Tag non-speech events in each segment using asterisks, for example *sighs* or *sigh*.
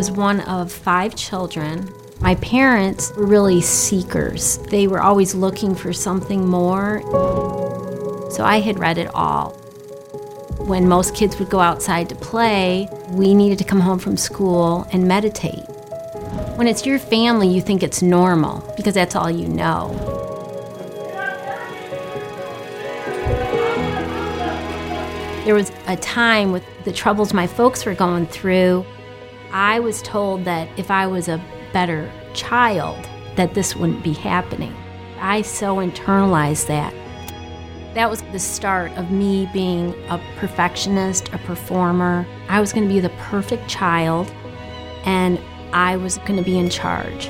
was one of five children. My parents were really seekers. They were always looking for something more. So I had read it all. When most kids would go outside to play, we needed to come home from school and meditate. When it's your family, you think it's normal because that's all you know. There was a time with the troubles my folks were going through, I was told that if I was a better child, that this wouldn't be happening. I so internalized that. That was the start of me being a perfectionist, a performer. I was going to be the perfect child, and I was going to be in charge.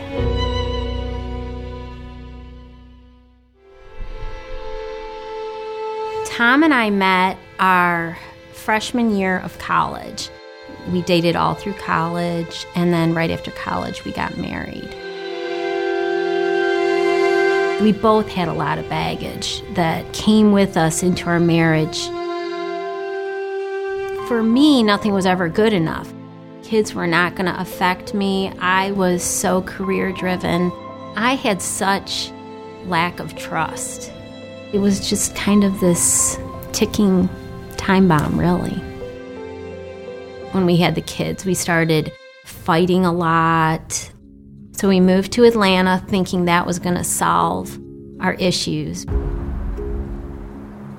Tom and I met our freshman year of college. We dated all through college, and then right after college, we got married. We both had a lot of baggage that came with us into our marriage. For me, nothing was ever good enough. Kids were not going to affect me. I was so career driven. I had such lack of trust. It was just kind of this ticking time bomb, really. When we had the kids, we started fighting a lot. So we moved to Atlanta thinking that was going to solve our issues.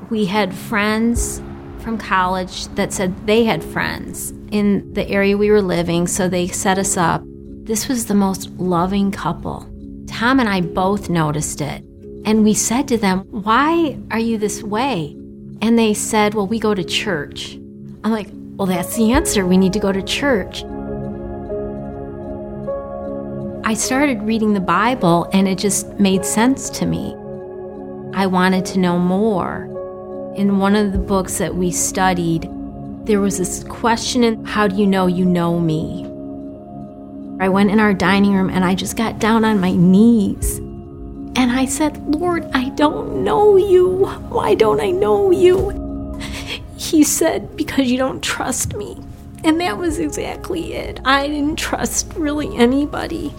We had friends from college that said they had friends in the area we were living, so they set us up. This was the most loving couple. Tom and I both noticed it. And we said to them, Why are you this way? And they said, Well, we go to church. I'm like, Well, that's the answer. We need to go to church. I started reading the Bible and it just made sense to me. I wanted to know more. In one of the books that we studied, there was this question in How do you know you know me? I went in our dining room and I just got down on my knees. And I said, Lord, I don't know you. Why don't I know you? He said, Because you don't trust me. And that was exactly it. I didn't trust really anybody.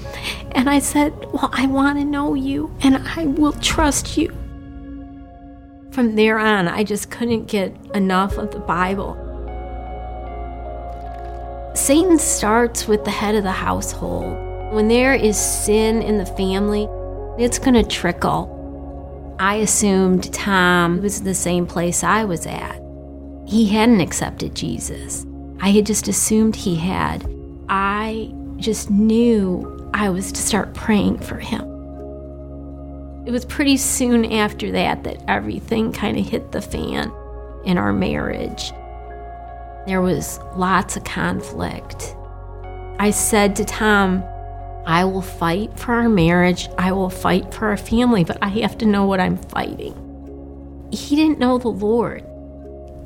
And I said, Well, I want to know you and I will trust you. From there on, I just couldn't get enough of the Bible. Satan starts with the head of the household. When there is sin in the family, it's going to trickle. I assumed Tom was the same place I was at. He hadn't accepted Jesus. I had just assumed he had. I just knew I was to start praying for him. It was pretty soon after that that everything kind of hit the fan in our marriage. There was lots of conflict. I said to Tom, I will fight for our marriage, I will fight for our family, but I have to know what I'm fighting. He didn't know the Lord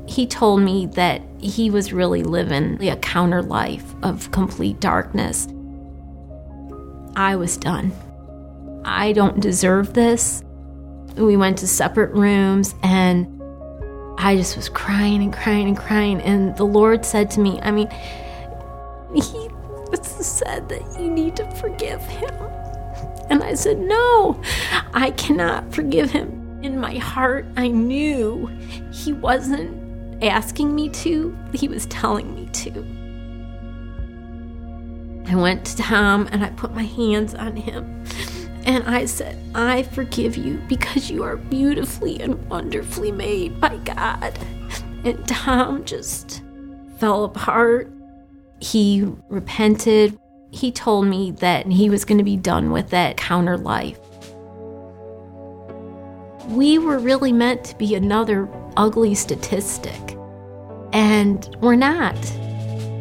he told me that he was really living a counter life of complete darkness. I was done. I don't deserve this. We went to separate rooms and I just was crying and crying and crying. And the Lord said to me, I mean, He said that you need to forgive him. And I said, No, I cannot forgive him. In my heart, I knew he wasn't asking me to, he was telling me to. I went to Tom and I put my hands on him and I said, I forgive you because you are beautifully and wonderfully made by God. And Tom just fell apart. He repented. He told me that he was going to be done with that counter life. We were really meant to be another ugly statistic. And we're not.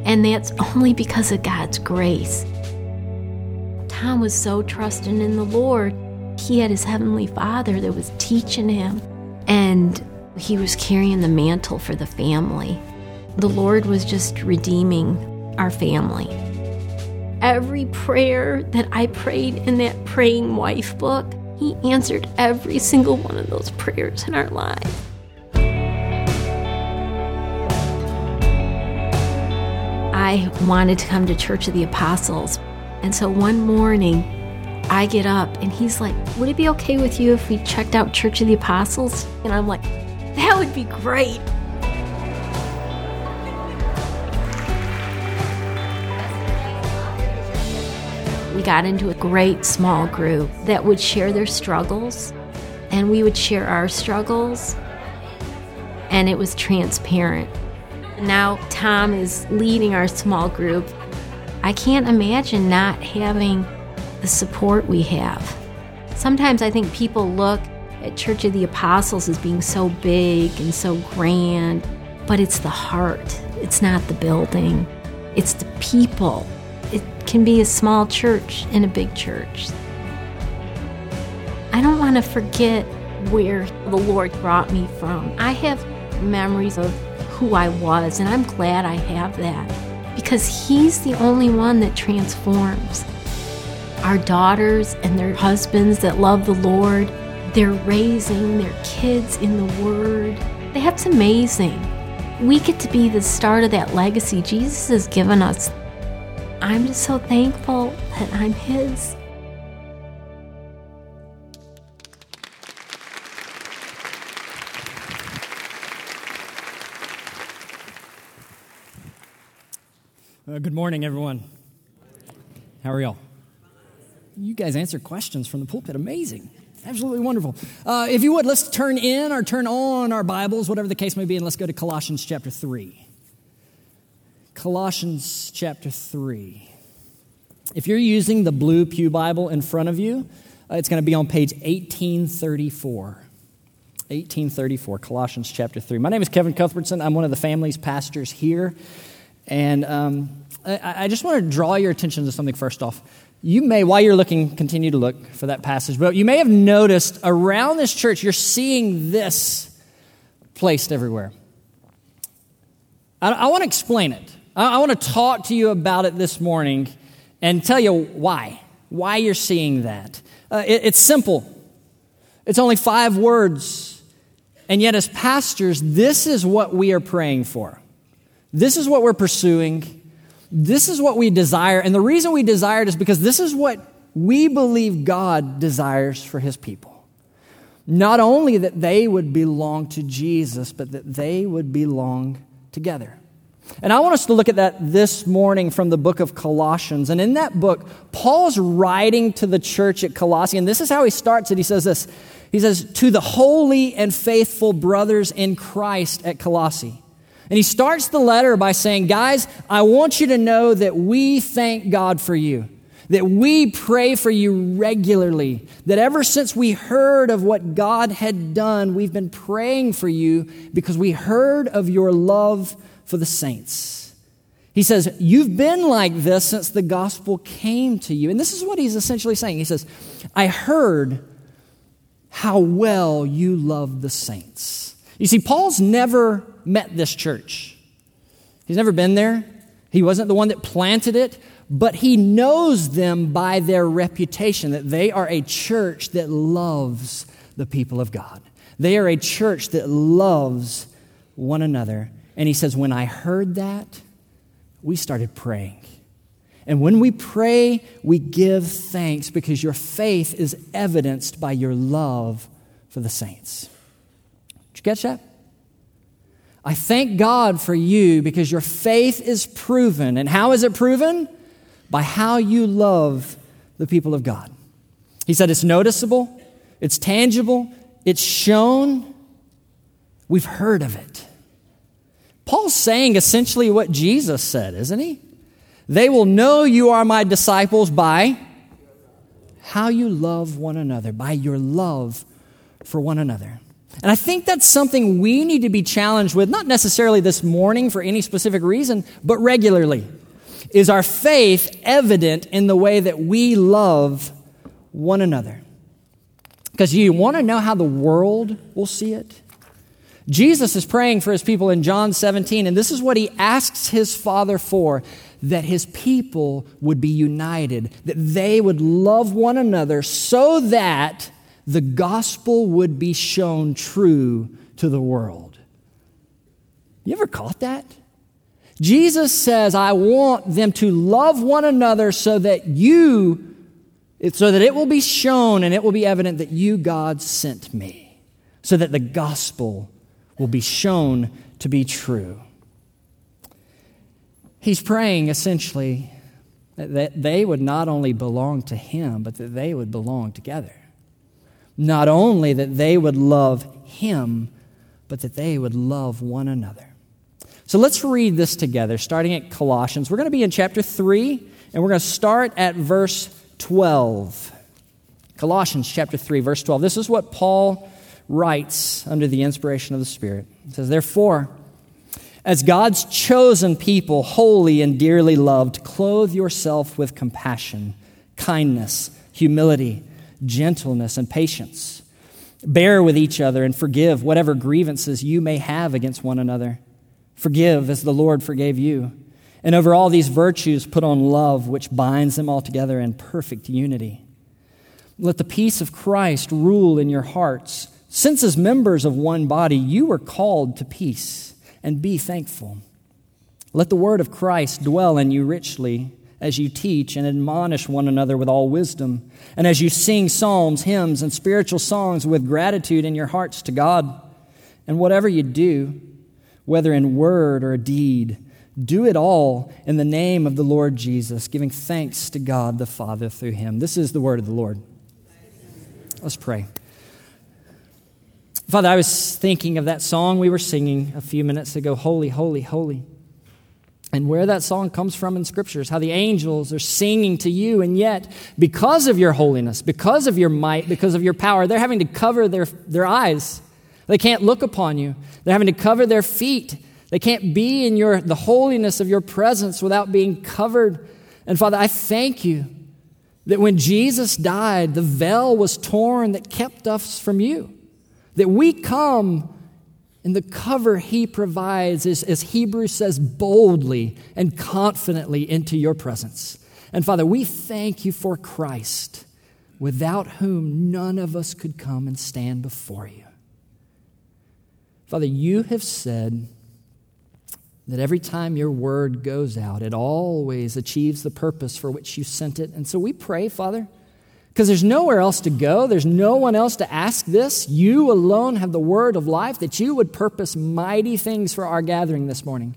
And that's only because of God's grace. Tom was so trusting in the Lord. He had his heavenly father that was teaching him, and he was carrying the mantle for the family. The Lord was just redeeming our family. Every prayer that I prayed in that Praying Wife book, He answered every single one of those prayers in our lives. I wanted to come to Church of the Apostles. And so one morning, I get up and he's like, Would it be okay with you if we checked out Church of the Apostles? And I'm like, That would be great. We got into a great small group that would share their struggles, and we would share our struggles, and it was transparent. Now Tom is leading our small group. I can't imagine not having the support we have. Sometimes I think people look at Church of the Apostles as being so big and so grand, but it's the heart. It's not the building. It's the people it can be a small church in a big church. I don't want to forget where the Lord brought me from. I have memories of who I was, and I'm glad I have that because He's the only one that transforms. Our daughters and their husbands that love the Lord, they're raising their kids in the Word. That's amazing. We get to be the start of that legacy Jesus has given us. I'm just so thankful that I'm His. Uh, good morning, everyone. How are y'all? You guys answer questions from the pulpit. Amazing. Absolutely wonderful. Uh, if you would, let's turn in or turn on our Bibles, whatever the case may be, and let's go to Colossians chapter 3. Colossians chapter 3. If you're using the blue Pew Bible in front of you, uh, it's going to be on page 1834. 1834, Colossians chapter 3. My name is Kevin Cuthbertson. I'm one of the family's pastors here. And um, I, I just want to draw your attention to something first off. You may, while you're looking, continue to look for that passage, but you may have noticed around this church, you're seeing this placed everywhere. I, I want to explain it. I, want to talk to you about it this morning and tell you why. Why you're seeing that. Uh, it, it's simple, it's only five words. And yet, as pastors, this is what we are praying for. This is what we're pursuing. This is what we desire. And the reason we desire it is because this is what we believe God desires for his people. Not only that they would belong to Jesus, but that they would belong together. And I want us to look at that this morning from the book of Colossians. And in that book, Paul's writing to the church at Colossae, and this is how he starts it. He says this He says, To the holy and faithful brothers in Christ at Colossae. And he starts the letter by saying, Guys, I want you to know that we thank God for you, that we pray for you regularly, that ever since we heard of what God had done, we've been praying for you because we heard of your love for the saints. He says, You've been like this since the gospel came to you. And this is what he's essentially saying. He says, I heard how well you love the saints. You see, Paul's never met this church, he's never been there. He wasn't the one that planted it, but he knows them by their reputation that they are a church that loves the people of God. They are a church that loves one another. And he says, When I heard that, we started praying. And when we pray, we give thanks because your faith is evidenced by your love for the saints. Did you catch that? I thank God for you because your faith is proven. And how is it proven? By how you love the people of God. He said it's noticeable, it's tangible, it's shown. We've heard of it. Paul's saying essentially what Jesus said, isn't he? They will know you are my disciples by how you love one another, by your love for one another. And I think that's something we need to be challenged with, not necessarily this morning for any specific reason, but regularly. Is our faith evident in the way that we love one another? Because you want to know how the world will see it? Jesus is praying for his people in John 17, and this is what he asks his Father for that his people would be united, that they would love one another so that the gospel would be shown true to the world. You ever caught that? Jesus says, I want them to love one another so that you, so that it will be shown and it will be evident that you, God, sent me, so that the gospel will be shown to be true. He's praying essentially that they would not only belong to Him, but that they would belong together. Not only that they would love Him, but that they would love one another. So let's read this together, starting at Colossians. We're going to be in chapter 3, and we're going to start at verse 12. Colossians chapter 3, verse 12. This is what Paul writes under the inspiration of the Spirit. He says, Therefore, as God's chosen people, holy and dearly loved, clothe yourself with compassion, kindness, humility, gentleness, and patience. Bear with each other and forgive whatever grievances you may have against one another. Forgive as the Lord forgave you. And over all these virtues, put on love, which binds them all together in perfect unity. Let the peace of Christ rule in your hearts, since as members of one body, you were called to peace and be thankful. Let the word of Christ dwell in you richly as you teach and admonish one another with all wisdom, and as you sing psalms, hymns, and spiritual songs with gratitude in your hearts to God. And whatever you do, whether in word or deed, do it all in the name of the Lord Jesus, giving thanks to God the Father through him. This is the word of the Lord. Let's pray. Father, I was thinking of that song we were singing a few minutes ago Holy, Holy, Holy. And where that song comes from in scriptures, how the angels are singing to you, and yet, because of your holiness, because of your might, because of your power, they're having to cover their, their eyes. They can't look upon you. They're having to cover their feet. They can't be in your, the holiness of your presence without being covered. And Father, I thank you that when Jesus died, the veil was torn that kept us from you. That we come in the cover he provides, is, as Hebrews says, boldly and confidently into your presence. And Father, we thank you for Christ, without whom none of us could come and stand before you. Father, you have said that every time your word goes out, it always achieves the purpose for which you sent it. And so we pray, Father, because there's nowhere else to go, there's no one else to ask this. You alone have the word of life, that you would purpose mighty things for our gathering this morning.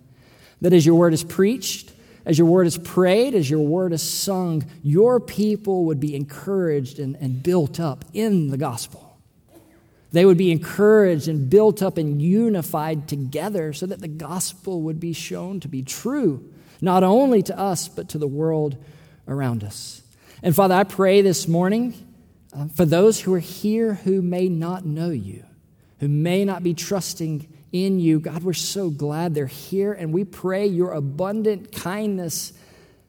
That as your word is preached, as your word is prayed, as your word is sung, your people would be encouraged and, and built up in the gospel. They would be encouraged and built up and unified together so that the gospel would be shown to be true, not only to us, but to the world around us. And Father, I pray this morning uh, for those who are here who may not know you, who may not be trusting in you. God, we're so glad they're here, and we pray your abundant kindness,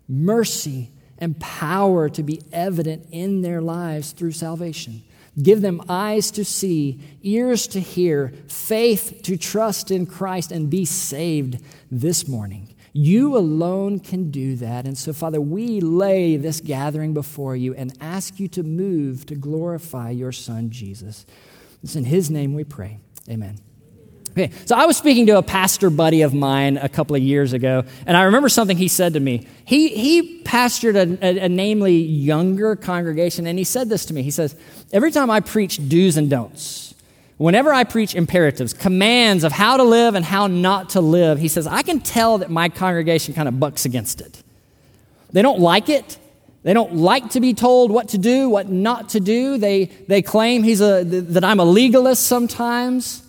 mercy, and power to be evident in their lives through salvation. Give them eyes to see, ears to hear, faith to trust in Christ, and be saved this morning. You alone can do that. And so, Father, we lay this gathering before you and ask you to move to glorify your Son, Jesus. It's in His name we pray. Amen. Okay, so I was speaking to a pastor buddy of mine a couple of years ago, and I remember something he said to me. He, he pastored a, a, a namely younger congregation, and he said this to me. He says, Every time I preach do's and don'ts, whenever I preach imperatives, commands of how to live and how not to live, he says, I can tell that my congregation kind of bucks against it. They don't like it. They don't like to be told what to do, what not to do. They, they claim he's a, that I'm a legalist sometimes.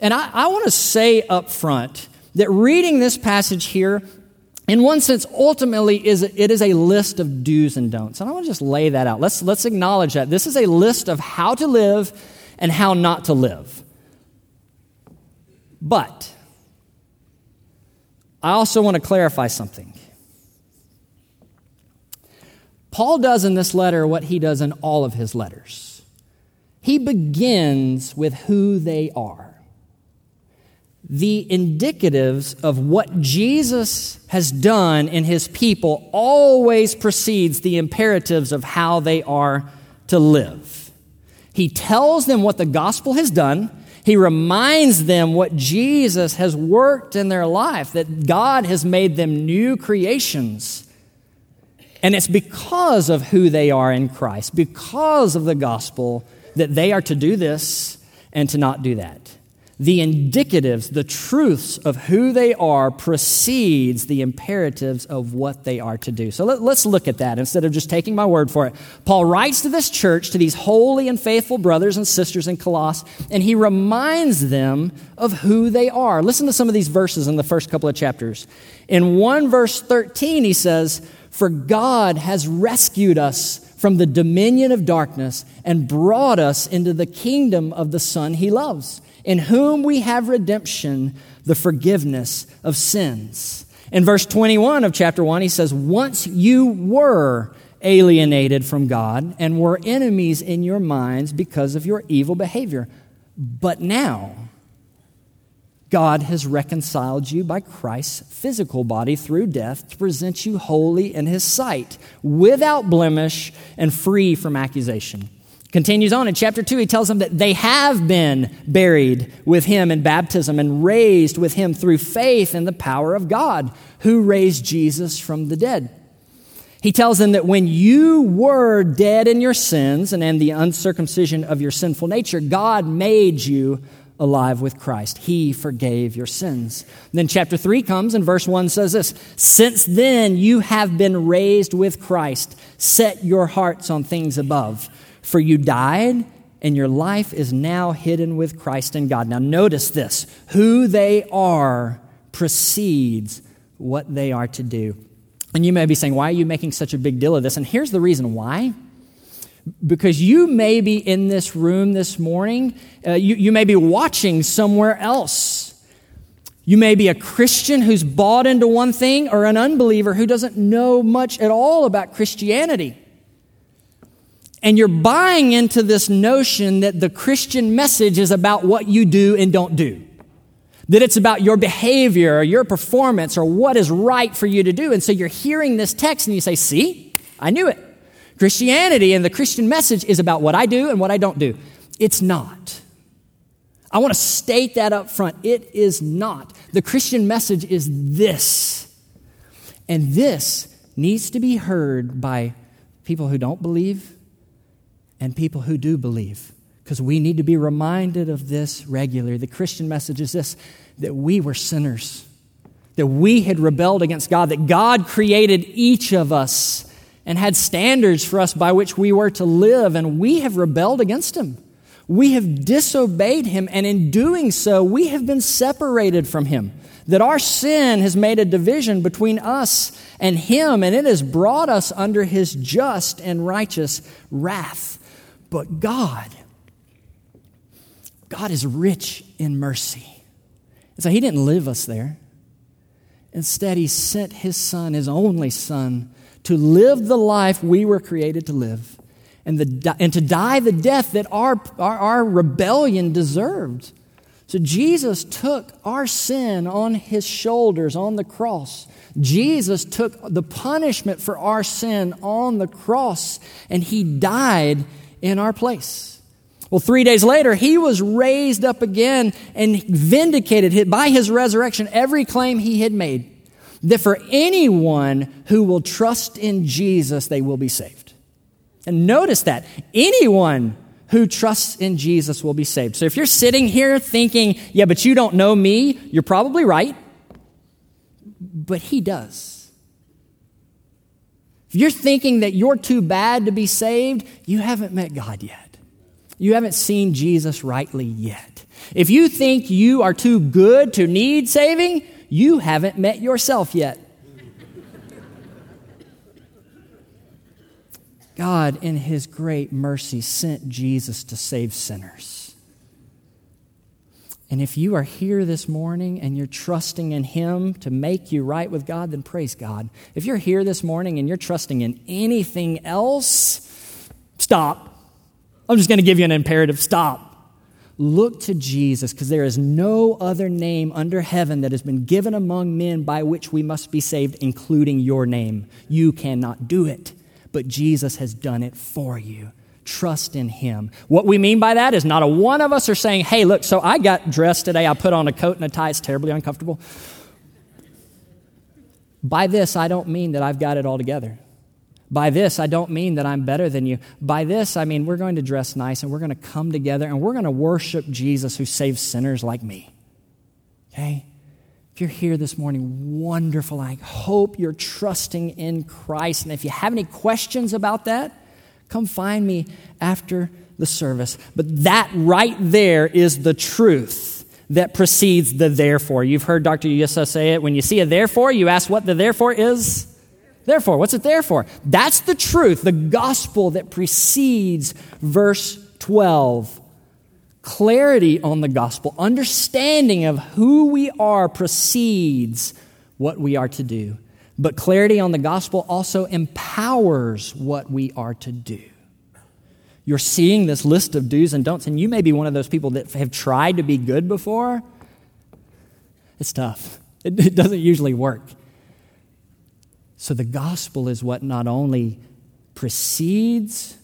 And I, I want to say up front that reading this passage here, in one sense, ultimately, is it is a list of do's and don'ts. And I want to just lay that out. Let's, let's acknowledge that. This is a list of how to live and how not to live. But I also want to clarify something. Paul does in this letter what he does in all of his letters. He begins with who they are. The indicatives of what Jesus has done in his people always precedes the imperatives of how they are to live. He tells them what the gospel has done. He reminds them what Jesus has worked in their life, that God has made them new creations. And it's because of who they are in Christ, because of the gospel, that they are to do this and to not do that the indicatives, the truths of who they are precedes the imperatives of what they are to do. So let, us look at that instead of just taking my word for it. Paul writes to this church, to these holy and faithful brothers and sisters in Colossus, and he reminds them of who they are. Listen to some of these verses in the first couple of chapters. In 1 verse 13, he says, For God has rescued us from the dominion of darkness and brought us into the kingdom of the Son he loves in whom we have redemption, the forgiveness of sins. In verse 21 of chapter 1, he says, Once you were alienated from God and were enemies in your minds because of your evil behavior. But now, God has reconciled you by Christ's physical body through death to present you holy in his sight, without blemish and free from accusation. Continues on in chapter 2, he tells them that they have been buried with him in baptism and raised with him through faith in the power of God, who raised Jesus from the dead. He tells them that when you were dead in your sins and in the uncircumcision of your sinful nature, God made you alive with Christ. He forgave your sins. then chapter 3 comes and verse 1 says this Since then you have been raised with Christ, set your hearts on things above for you died, and your life is now hidden with Christ in God. Now, notice this who they are precedes what they are to do. And you may be saying, Why are you making such a big deal of this? And here's the reason why. Because you may be in this room this morning, uh, you, you may be watching somewhere else. You may be a Christian who's bought into one thing or an unbeliever who doesn't know much at all about Christianity. And you're buying into this notion that the Christian message is about what you do and don't do. That it's about your behavior or your performance or what is right for you to do. And so you're hearing this text and you say, See, I knew it. Christianity and the Christian message is about what I do and what I don't do. It's not. I want to state that up front. It is not. The Christian message is this. And this needs to be heard by people who don't believe and people who do believe. Because we need to be reminded of this regularly. The Christian message is this that we were sinners, that we had rebelled against God, that God created each of us and had standards for us by which we were to live, and we have rebelled against Him. We have disobeyed Him, and in doing so, we have been separated from Him. That our sin has made a division between us and Him, and it has brought us under His just and righteous wrath. But God, God is rich in mercy. And so He didn't leave us there. Instead, He sent His Son, His only Son, to live the life we were created to live and, the, and to die the death that our, our, our rebellion deserved. So Jesus took our sin on his shoulders on the cross. Jesus took the punishment for our sin on the cross, and he died in our place. Well, three days later, he was raised up again and vindicated by his resurrection every claim he had made that for anyone who will trust in Jesus, they will be saved. And notice that anyone who trusts in Jesus will be saved. So if you're sitting here thinking, yeah, but you don't know me, you're probably right. But he does. If you're thinking that you're too bad to be saved, you haven't met God yet. You haven't seen Jesus rightly yet. If you think you are too good to need saving, you haven't met yourself yet. God, in His great mercy, sent Jesus to save sinners. And if you are here this morning and you're trusting in Him to make you right with God, then praise God. If you're here this morning and you're trusting in anything else, stop. I'm just going to give you an imperative stop. Look to Jesus because there is no other name under heaven that has been given among men by which we must be saved, including your name. You cannot do it, but Jesus has done it for you. Trust in Him. What we mean by that is not a one of us are saying, hey, look, so I got dressed today. I put on a coat and a tie. It's terribly uncomfortable. By this, I don't mean that I've got it all together. By this, I don't mean that I'm better than you. By this, I mean we're going to dress nice and we're going to come together and we're going to worship Jesus who saves sinners like me. Okay? If you're here this morning, wonderful. I hope you're trusting in Christ. And if you have any questions about that, come find me after the service. But that right there is the truth that precedes the therefore. You've heard Dr. Yussa say it. When you see a therefore, you ask what the therefore is. Therefore, what's it there for? That's the truth, the gospel that precedes verse 12. Clarity on the gospel, understanding of who we are precedes what we are to do. But clarity on the gospel also empowers what we are to do. You're seeing this list of do's and don'ts, and you may be one of those people that have tried to be good before. It's tough, it, it doesn't usually work. So the gospel is what not only precedes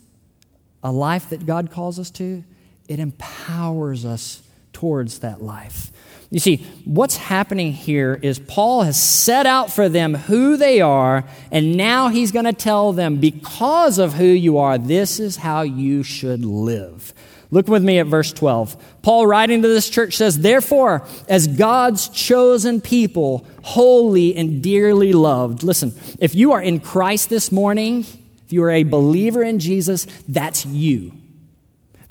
a life that God calls us to, it empowers us towards that life. You see, what's happening here is Paul has set out for them who they are, and now he's going to tell them, because of who you are, this is how you should live. Look with me at verse 12. Paul, writing to this church, says, Therefore, as God's chosen people, holy and dearly loved. Listen, if you are in Christ this morning, if you are a believer in Jesus, that's you.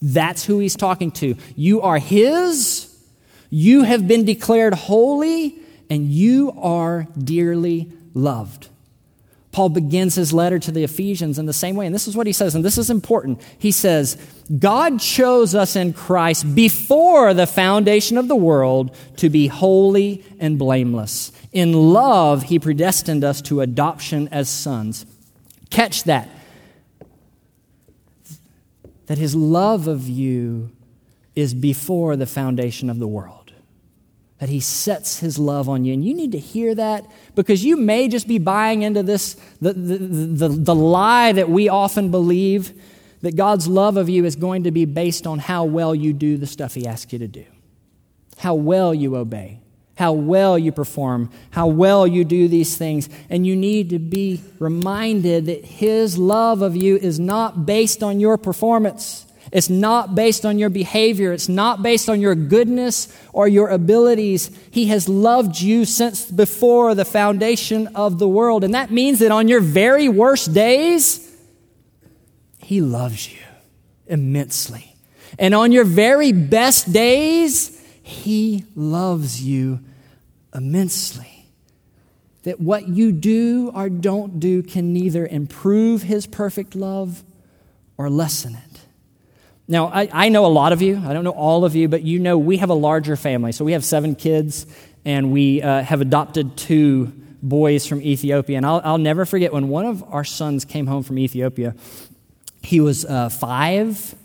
That's who he's talking to. You are his you have been declared holy and you are dearly loved. Paul begins his letter to the Ephesians in the same way. And this is what he says, and this is important. He says, God chose us in Christ before the foundation of the world to be holy and blameless. In love, he predestined us to adoption as sons. Catch that. That his love of you is before the foundation of the world that he sets his love on you. And you need to hear that because you may just be buying into this, the, the, the, the, lie that we often believe that God's love of you is going to be based on how well you do the stuff he asks you to do, how well you obey, how well you perform, how well you do these things. And you need to be reminded that his love of you is not based on your performance. It's not based on your behavior. It's not based on your goodness or your abilities. He has loved you since before the foundation of the world. And that means that on your very worst days, He loves you immensely. And on your very best days, He loves you immensely. That what you do or don't do can neither improve His perfect love or lessen it. Now, I, I know a lot of you. I don't know all of you, but you know we have a larger family. So we have seven kids, and we uh, have adopted two boys from Ethiopia. And I'll, I'll, never forget when one of our sons came home from Ethiopia. He was uh, five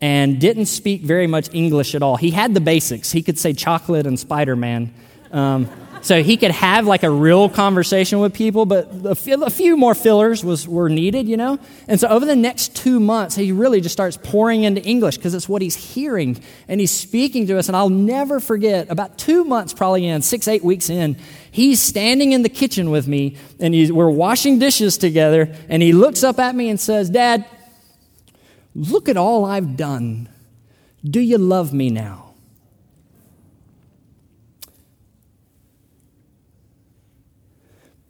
and didn't speak very much English at all. He had the basics. He could say chocolate and Spider Man. Um, so he could have like a real conversation with people, but a few more fillers was, were needed, you know? And so over the next two months, he really just starts pouring into English because it's what he's hearing and he's speaking to us. And I'll never forget, about two months probably in, six, eight weeks in, he's standing in the kitchen with me and we're washing dishes together. And he looks up at me and says, Dad, look at all I've done. Do you love me now?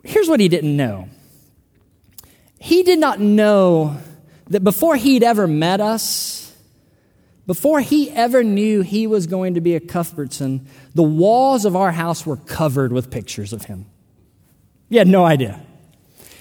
Here's what he didn't know he did not know that before he'd ever met us, before he ever knew he was going to be a Cuthbertson, the walls of our house were covered with pictures of him. He had no idea.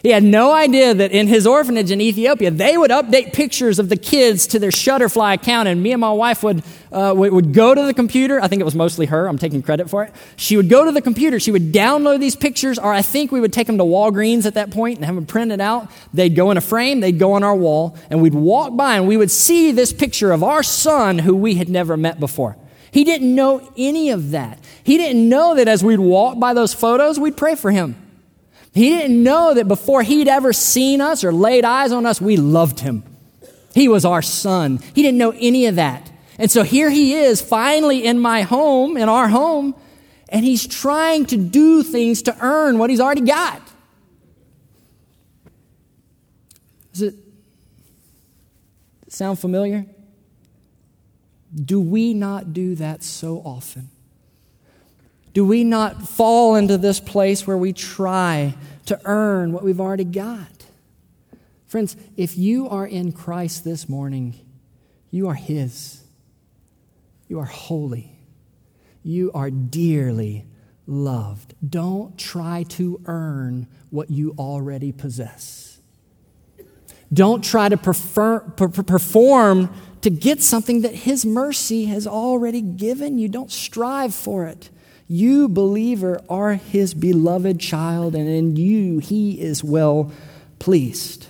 He had no idea that in his orphanage in Ethiopia, they would update pictures of the kids to their Shutterfly account, and me and my wife would, uh, would go to the computer. I think it was mostly her. I'm taking credit for it. She would go to the computer. She would download these pictures, or I think we would take them to Walgreens at that point and have them printed out. They'd go in a frame, they'd go on our wall, and we'd walk by and we would see this picture of our son who we had never met before. He didn't know any of that. He didn't know that as we'd walk by those photos, we'd pray for him. He didn't know that before he'd ever seen us or laid eyes on us, we loved him. He was our son. He didn't know any of that. And so here he is, finally in my home, in our home, and he's trying to do things to earn what he's already got. Does it sound familiar? Do we not do that so often? Do we not fall into this place where we try to earn what we've already got? Friends, if you are in Christ this morning, you are His. You are holy. You are dearly loved. Don't try to earn what you already possess. Don't try to prefer, perform to get something that His mercy has already given you. Don't strive for it. You, believer, are His beloved child, and in you He is well pleased.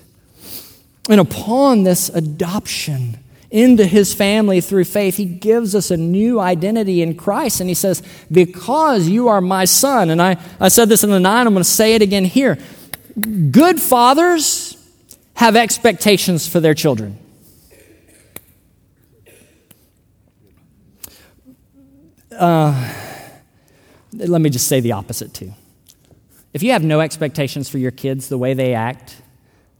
And upon this adoption into his family through faith, he gives us a new identity in Christ. And he says, Because you are my son. And I, I said this in the nine, I'm going to say it again here. Good fathers have expectations for their children. Uh, let me just say the opposite too. If you have no expectations for your kids, the way they act,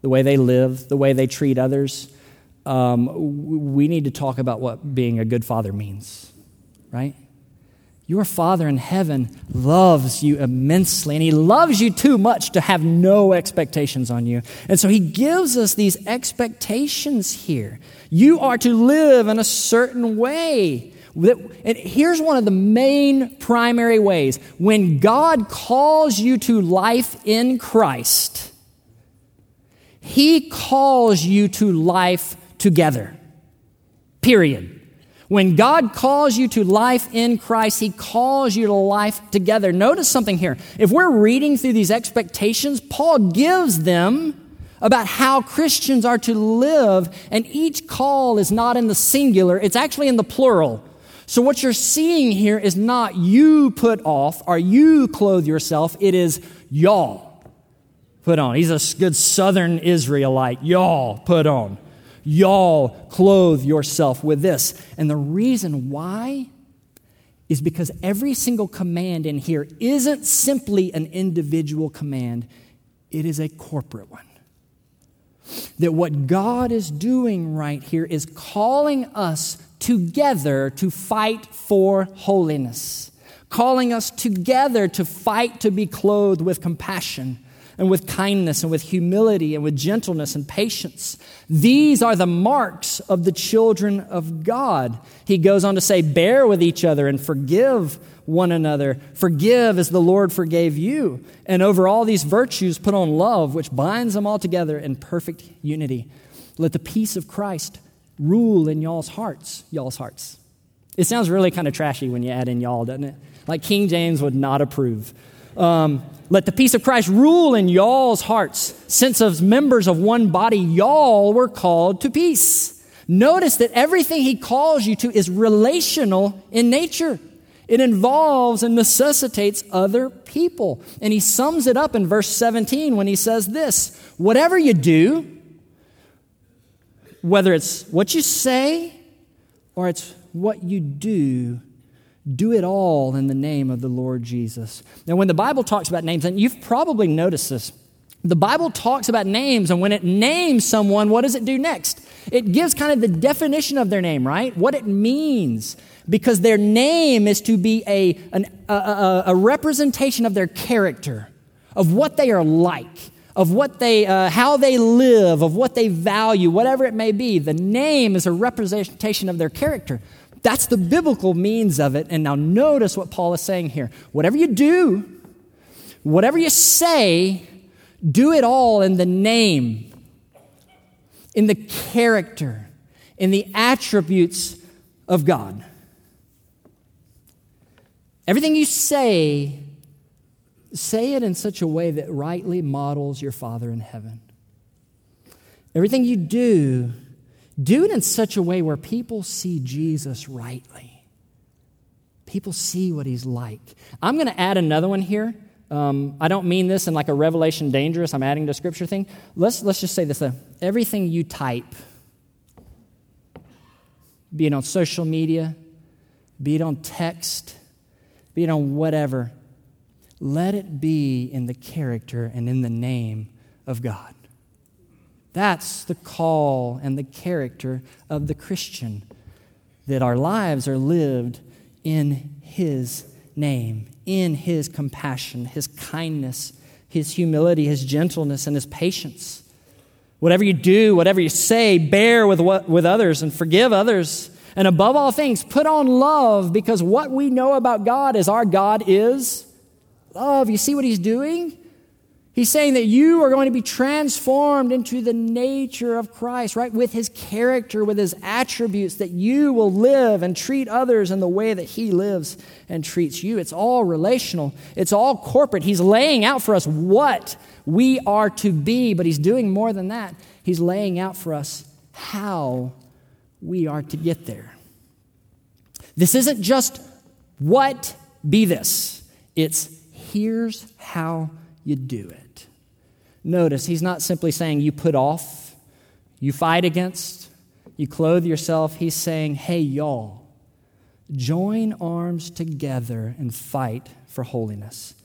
the way they live, the way they treat others, um, we need to talk about what being a good father means, right? Your Father in heaven loves you immensely, and He loves you too much to have no expectations on you. And so He gives us these expectations here. You are to live in a certain way. And here's one of the main primary ways. When God calls you to life in Christ, he calls you to life together. Period. When God calls you to life in Christ, He calls you to life together. Notice something here. If we're reading through these expectations, Paul gives them about how Christians are to live, and each call is not in the singular, it's actually in the plural. So, what you're seeing here is not you put off or you clothe yourself, it is y'all put on. He's a good southern Israelite. Y'all put on. Y'all clothe yourself with this. And the reason why is because every single command in here isn't simply an individual command, it is a corporate one. That what God is doing right here is calling us together to fight for holiness, calling us together to fight to be clothed with compassion and with kindness and with humility and with gentleness and patience. These are the marks of the children of God. He goes on to say, Bear with each other and forgive one another. Forgive as the Lord forgave you. And over all these virtues, put on love, which binds them all together in perfect unity. Let the peace of Christ rule in y'all's hearts. Y'all's hearts. It sounds really kind of trashy when you add in y'all, doesn't it? Like King James would not approve. Um, let the peace of Christ rule in y'all's hearts. Since as members of one body, y'all were called to peace. Notice that everything he calls you to is relational in nature. It involves and necessitates other people. And he sums it up in verse 17 when he says this Whatever you do, whether it's what you say or it's what you do, do it all in the name of the Lord Jesus. Now, when the Bible talks about names, and you've probably noticed this, the Bible talks about names, and when it names someone, what does it do next? It gives kind of the definition of their name, right? What it means. Because their name is to be a, an, a, a, a representation of their character, of what they are like, of what they, uh, how they live, of what they value, whatever it may be. The name is a representation of their character. That's the biblical means of it. And now notice what Paul is saying here. Whatever you do, whatever you say, do it all in the name, in the character, in the attributes of God. Everything you say, say it in such a way that rightly models your Father in heaven. Everything you do, do it in such a way where people see Jesus rightly. People see what he's like. I'm going to add another one here. Um, I don't mean this in like a revelation dangerous, I'm adding to scripture thing. Let's, let's just say this though. Everything you type, be it on social media, be it on text, be it on whatever, let it be in the character and in the name of God. That's the call and the character of the Christian, that our lives are lived in His name, in His compassion, His kindness, His humility, His gentleness, and His patience. Whatever you do, whatever you say, bear with, what, with others and forgive others. And above all things, put on love because what we know about God is our God is love. You see what He's doing? He's saying that you are going to be transformed into the nature of Christ, right? With his character, with his attributes, that you will live and treat others in the way that he lives and treats you. It's all relational, it's all corporate. He's laying out for us what we are to be, but he's doing more than that. He's laying out for us how we are to get there. This isn't just what, be this. It's here's how you do it. Notice, he's not simply saying you put off, you fight against, you clothe yourself. He's saying, hey, y'all, join arms together and fight for holiness.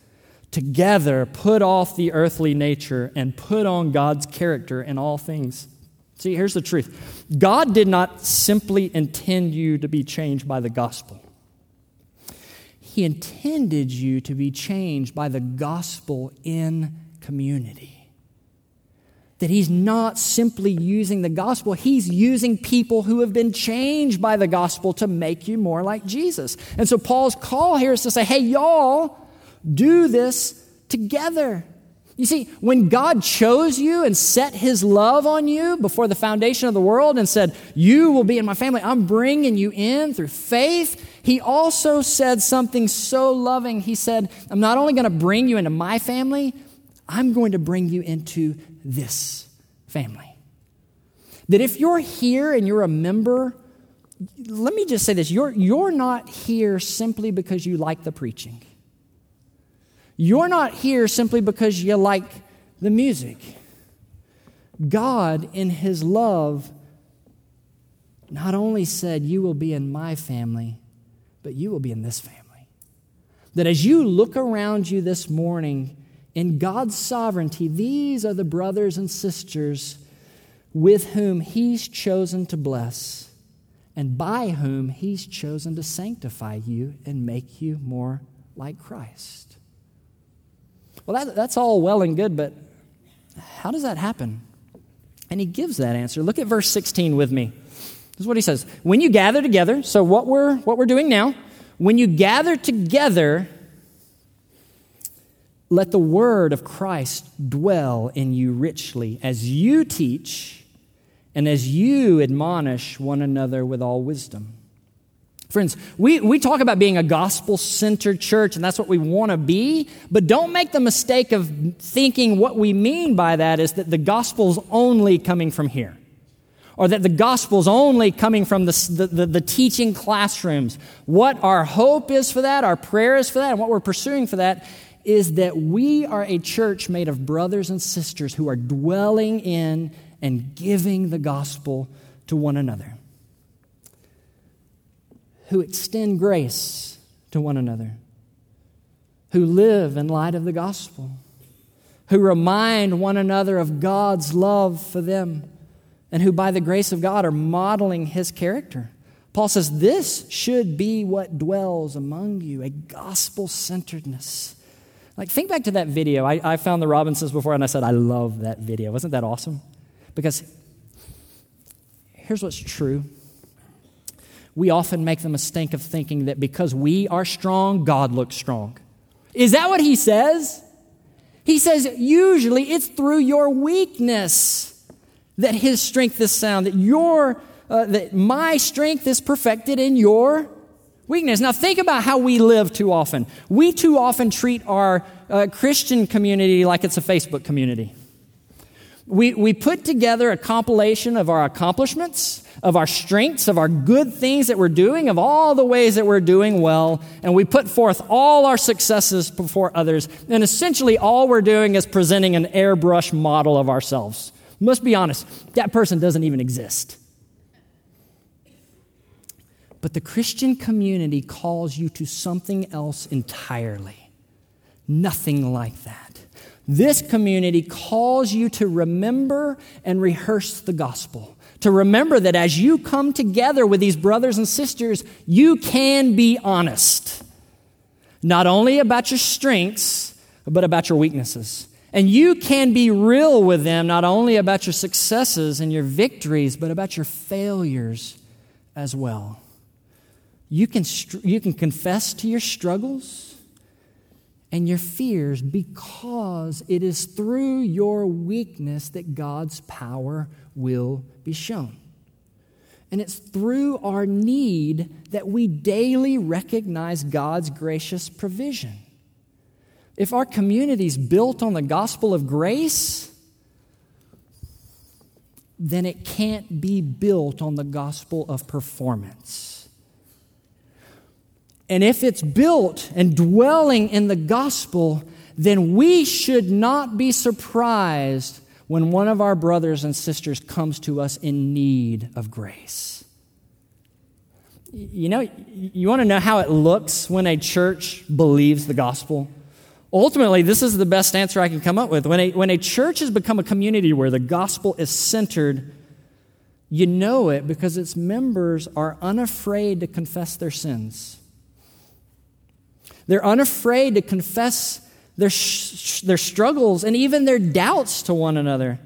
Together, put off the earthly nature and put on God's character in all things. See, here's the truth God did not simply intend you to be changed by the gospel. He intended you to be changed by the gospel in community. That He's not simply using the gospel, He's using people who have been changed by the gospel to make you more like Jesus. And so Paul's call here is to say, hey, y'all, do this together. You see, when God chose you and set his love on you before the foundation of the world and said, You will be in my family, I'm bringing you in through faith, he also said something so loving. He said, I'm not only going to bring you into my family, I'm going to bring you into this family. That if you're here and you're a member, let me just say this you're, you're not here simply because you like the preaching. You're not here simply because you like the music. God, in His love, not only said, You will be in my family, but you will be in this family. That as you look around you this morning, in God's sovereignty, these are the brothers and sisters with whom He's chosen to bless and by whom He's chosen to sanctify you and make you more like Christ. Well, that, that's all well and good, but how does that happen? And he gives that answer. Look at verse 16 with me. This is what he says. When you gather together, so what we're, what we're doing now, when you gather together, let the word of Christ dwell in you richly as you teach and as you admonish one another with all wisdom Friends, we, we talk about being a gospel centered church, and that's what we want to be, but don't make the mistake of thinking what we mean by that is that the gospel's only coming from here, or that the gospel's only coming from the, the, the, the teaching classrooms. What our hope is for that, our prayer is for that, and what we're pursuing for that is that we are a church made of brothers and sisters who are dwelling in and giving the gospel to one another who extend grace to one another, who live in light of the gospel, who remind one another of God's love for them, and who, by the grace of God, are modeling his character. Paul says, This should be what dwells among you a gospel centeredness. Like, think back to that video. I, I found the Robinsons before and I said, I love that video. Wasn't that awesome? Because here's what's true we often make the mistake of thinking that because we are strong, God looks strong. Is that what he says? He says, usually it's through your weakness that his strength is sound, that your, uh, that my strength is perfected in your weakness. Now think about how we live too often. We too often treat our uh, Christian community like it's a Facebook community. We, we put together a compilation of our accomplishments, of our strengths, of our good things that we're doing, of all the ways that we're doing well, and we put forth all our successes before others. And essentially, all we're doing is presenting an airbrush model of ourselves. Must be honest, that person doesn't even exist. But the Christian community calls you to something else entirely. Nothing like that. This community calls you to remember and rehearse the gospel. To remember that as you come together with these brothers and sisters, you can be honest. Not only about your strengths, but about your weaknesses. And you can be real with them, not only about your successes and your victories, but about your failures as well. You can, you can confess to your struggles and your fears because it is through your weakness that God's power will be shown. And it's through our need that we daily recognize God's gracious provision. If our community is built on the gospel of grace, then it can't be built on the gospel of performance. And if it's built and dwelling in the gospel, then we should not be surprised when one of our brothers and sisters comes to us in need of grace. You know, you want to know how it looks when a church believes the gospel? Ultimately, this is the best answer I can come up with. When a, when a church has become a community where the gospel is centered, you know it because its members are unafraid to confess their sins. They're unafraid to confess their, sh- their struggles and even their doubts to one another.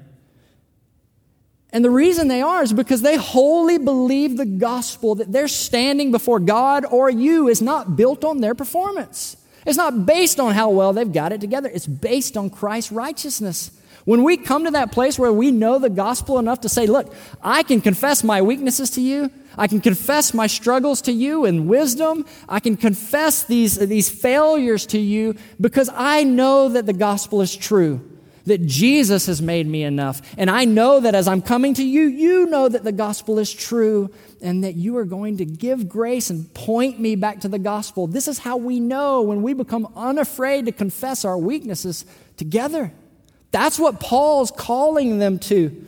And the reason they are is because they wholly believe the gospel that their standing before God or you is not built on their performance. It's not based on how well they've got it together. It's based on Christ's righteousness. When we come to that place where we know the gospel enough to say, Look, I can confess my weaknesses to you, I can confess my struggles to you in wisdom. I can confess these, these failures to you because I know that the gospel is true, that Jesus has made me enough. And I know that as I'm coming to you, you know that the gospel is true and that you are going to give grace and point me back to the gospel. This is how we know when we become unafraid to confess our weaknesses together. That's what Paul's calling them to.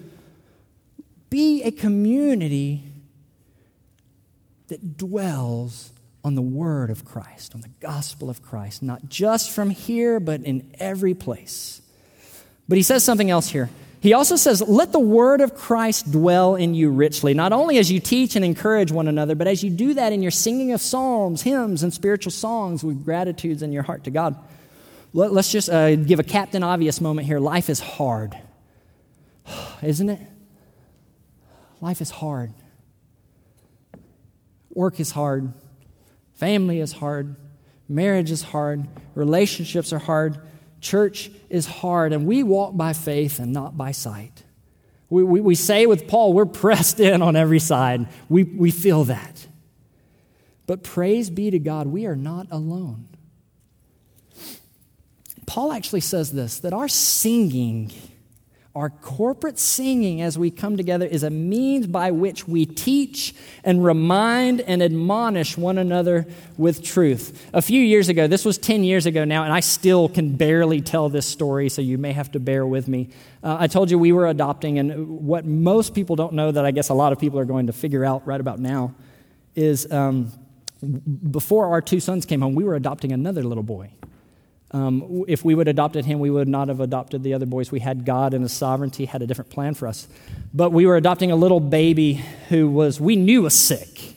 Be a community that dwells on the word of Christ, on the gospel of Christ, not just from here, but in every place. But he says something else here. He also says, Let the word of Christ dwell in you richly, not only as you teach and encourage one another, but as you do that in your singing of psalms, hymns, and spiritual songs with gratitudes in your heart to God. Let, us just uh, give a Captain Obvious moment here. Life is hard, *sighs* isn't it? Life is hard. Work is hard, family is hard, marriage is hard, relationships are hard, church is hard, and we walk by faith and not by sight. We, we, we say with Paul, we're pressed in on every side. We, we feel that. But praise be to God, we are not alone. Paul actually says this that our singing our corporate singing as we come together is a means by which we teach and remind and admonish one another with truth. A few years ago, this was 10 years ago now, and I still can barely tell this story, so you may have to bear with me. Uh, I told you we were adopting, and what most people don't know that I guess a lot of people are going to figure out right about now is um, before our two sons came home, we were adopting another little boy. Um, if we would have adopted him, we would not have adopted the other boys. We had God and His sovereignty had a different plan for us. But we were adopting a little baby who was, we knew was sick.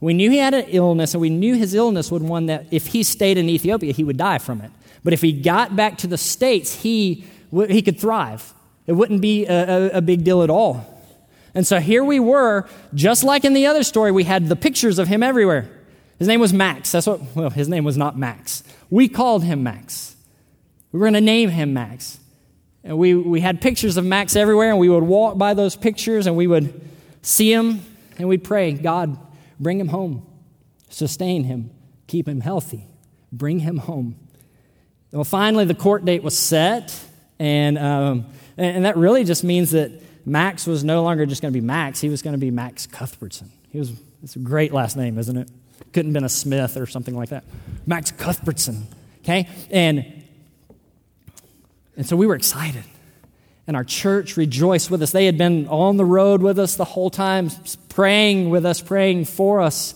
We knew he had an illness, and we knew his illness would one that if he stayed in Ethiopia, he would die from it. But if he got back to the States, he, he could thrive. It wouldn't be a, a, a big deal at all. And so here we were, just like in the other story, we had the pictures of him everywhere. His name was Max. That's what, well, his name was not Max. We called him Max. We were going to name him Max. And we, we had pictures of Max everywhere, and we would walk by those pictures and we would see him and we'd pray, God, bring him home, sustain him, keep him healthy, bring him home. Well, finally, the court date was set, and, um, and that really just means that Max was no longer just going to be Max, he was going to be Max Cuthbertson. He was, it's a great last name, isn't it? Couldn't have been a Smith or something like that. Max Cuthbertson. Okay? And, and so we were excited. And our church rejoiced with us. They had been on the road with us the whole time, praying with us, praying for us.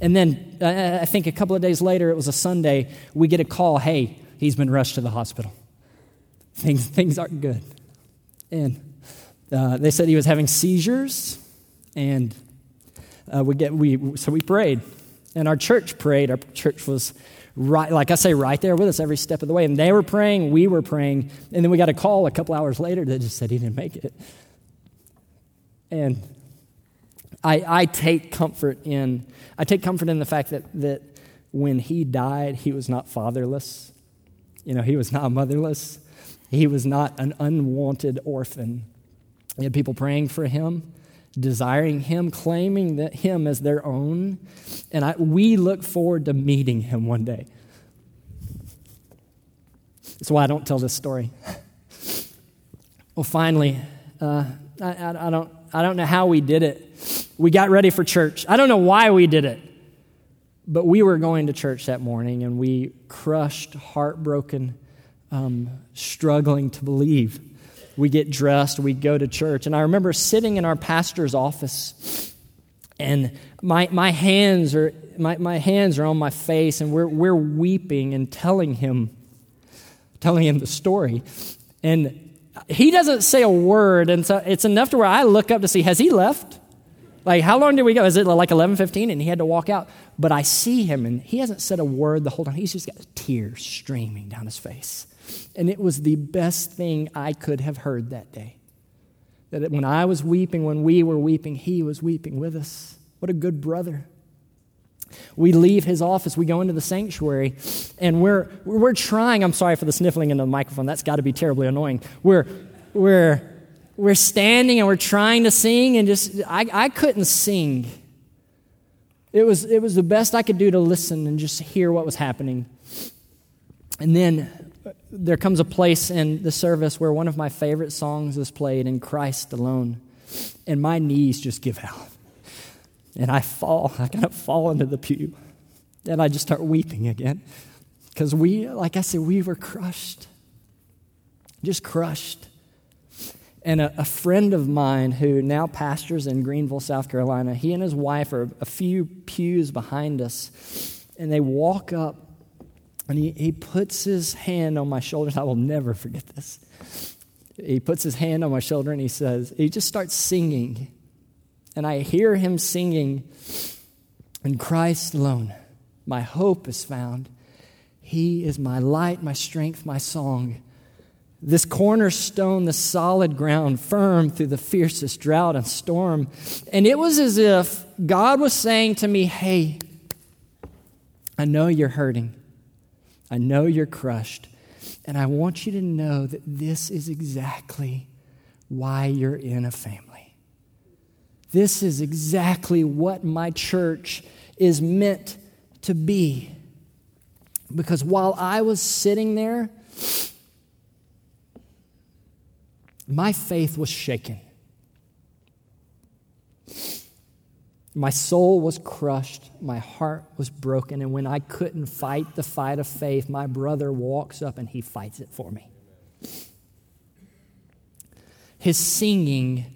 And then uh, I think a couple of days later, it was a Sunday, we get a call hey, he's been rushed to the hospital. Things, things aren't good. And uh, they said he was having seizures, and uh, we get, we, so we prayed. And our church prayed. Our church was right, like I say, right there with us every step of the way. And they were praying, we were praying, and then we got a call a couple hours later that just said he didn't make it. And I, I take comfort in I take comfort in the fact that, that when he died, he was not fatherless. You know, he was not motherless. He was not an unwanted orphan. He had people praying for him, desiring him, claiming that him as their own. And I, we look forward to meeting him one day. That's why I don't tell this story. Well, finally, uh, I, I, I, don't, I don't know how we did it. We got ready for church. I don't know why we did it, but we were going to church that morning and we crushed, heartbroken, um, struggling to believe. We get dressed, we go to church. And I remember sitting in our pastor's office and my, my hands are my, my hands are on my face and we're, we're weeping and telling him telling him the story and he doesn't say a word and so it's enough to where i look up to see has he left like, how long did we go? Is it like 11:15 and he had to walk out? But I see him and he hasn't said a word the whole time. He's just got tears streaming down his face. And it was the best thing I could have heard that day. That when I was weeping, when we were weeping, he was weeping with us. What a good brother. We leave his office, we go into the sanctuary, and we're, we're trying. I'm sorry for the sniffling into the microphone. That's got to be terribly annoying. We're, we're we're standing and we're trying to sing, and just, I, I couldn't sing. It was, it was the best I could do to listen and just hear what was happening. And then there comes a place in the service where one of my favorite songs is played in Christ alone, and my knees just give out. And I fall, I kind of fall into the pew. And I just start weeping again. Because we, like I said, we were crushed. Just crushed. And a, a, friend of mine who now pastors in Greenville, South Carolina, he and his wife are a few pews behind us. And they walk up and he, he puts his hand on my shoulders. I will never forget this. He puts his hand on my shoulder and he says, he just starts singing. And I hear him singing, In Christ alone, my hope is found. He is my light, my strength, my song. This cornerstone, the solid ground, firm through the fiercest drought and storm. And it was as if God was saying to me, Hey, I know you're hurting. I know you're crushed. And I want you to know that this is exactly why you're in a family. This is exactly what my church is meant to be. Because while I was sitting there, my faith was shaken. My soul was crushed. My heart was broken. And when I couldn't fight the fight of faith, my brother walks up and he fights it for me. His singing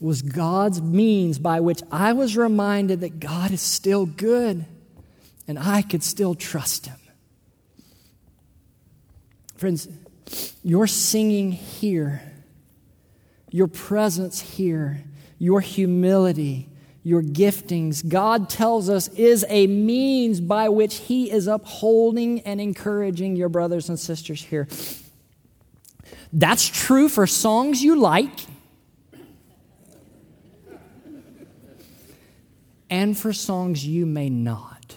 was God's means by which I was reminded that God is still good and I could still trust him. Friends, your singing here your presence here, your humility, your giftings, God tells us is a means by which He is upholding and encouraging your brothers and sisters here. That's true for songs you like and for songs you may not.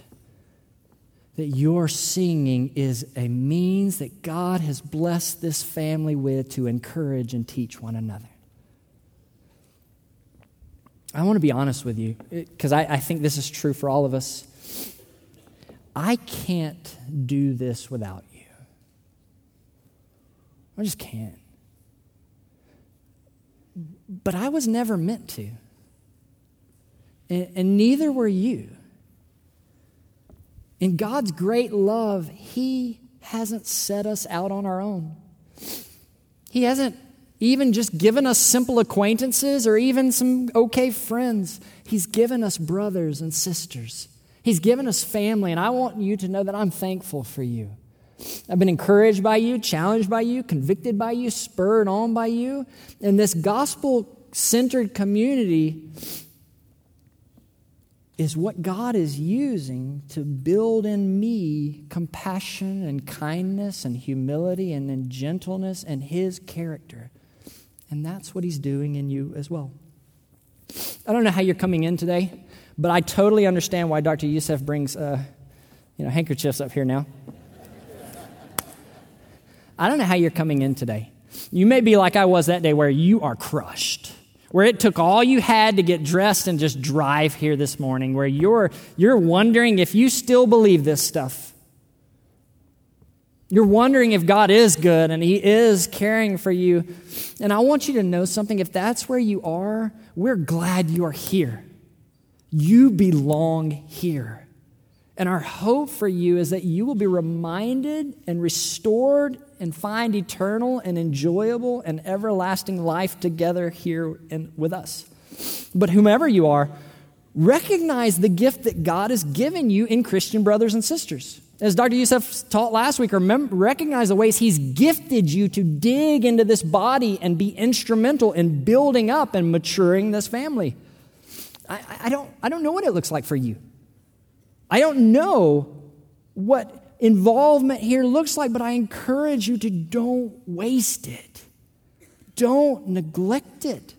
That your singing is a means that God has blessed this family with to encourage and teach one another. I want to be honest with you because I, I think this is true for all of us. I can't do this without you. I just can't. But I was never meant to. And, and, neither were you. In God's great love, He hasn't set us out on our own. He hasn't even just given us simple acquaintances or even some okay friends. He's given us brothers and sisters. He's given us family, and I want you to know that I'm thankful for you. I've been encouraged by you, challenged by you, convicted by you, spurred on by you. And this gospel centered community is what God is using to build in me compassion and kindness and humility and, gentleness and His character. And that's what He's doing in you as well. I don't know how you're coming in today, but I totally understand why Dr. Youssef brings uh, you know, handkerchiefs up here now. I don't know how you're coming in today. You may be like I was that day where you are crushed where it took all you had to get dressed and just drive here this morning, where you're, you're wondering if you still believe this stuff. You're wondering if God is good and He is caring for you. And I want you to know something. If that's where you are, we're glad you are here. You belong here. And our hope for you is that you will be reminded and restored and find eternal and enjoyable and everlasting life together here and with us. But whomever you are, recognize the gift that God has given you in Christian brothers and sisters. As Dr. Youssef taught last week, remember, recognize the ways He's gifted you to dig into this body and be instrumental in building up and maturing this family. I, I, don't, I don't know what it looks like for you. I don't know what involvement here looks like, but I encourage you to don't waste it. Don't neglect it.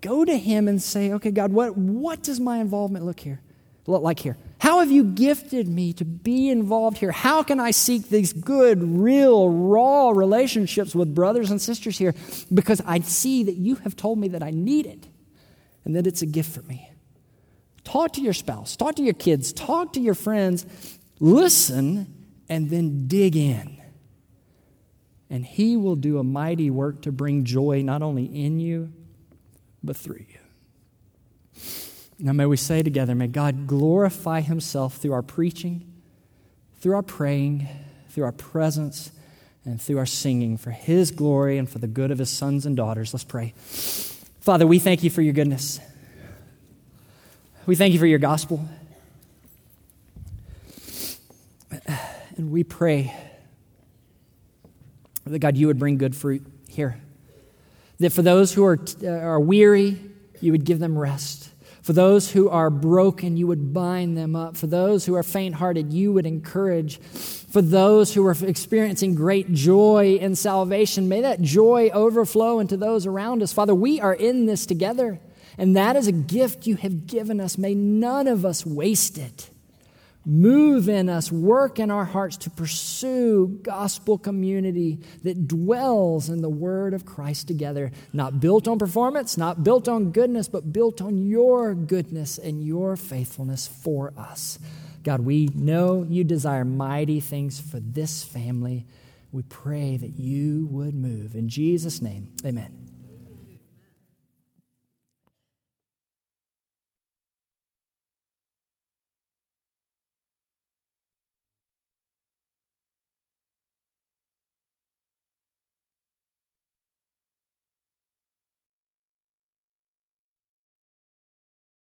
Go to him and say, okay, God, what, what does my involvement look here? Look like here? How have you gifted me to be involved here? How can I seek these good, real, raw relationships with brothers and sisters here? Because I see that you have told me that I need it and that it's a gift for me. Talk to your spouse, talk to your kids, talk to your friends, listen, and then dig in. And He will do a mighty work to bring joy not only in you, but through you. Now, may we say together, may God glorify Himself through our preaching, through our praying, through our presence, and through our singing for His glory and for the good of His sons and daughters. Let's pray. Father, we thank you for your goodness. We thank you for your gospel. And we pray that God, you would bring good fruit here. That for those who are, are weary, you would give them rest. For those who are broken, you would bind them up. For those who are faint hearted, you would encourage. For those who are experiencing great joy in salvation, may that joy overflow into those around us. Father, we are in this together. And that is a gift you have given us. May none of us waste it. Move in us, work in our hearts to pursue gospel community that dwells in the word of Christ together, not built on performance, not built on goodness, but built on your goodness and your faithfulness for us. God, we know you desire mighty things for this family. We pray that you would move. In Jesus' name, amen.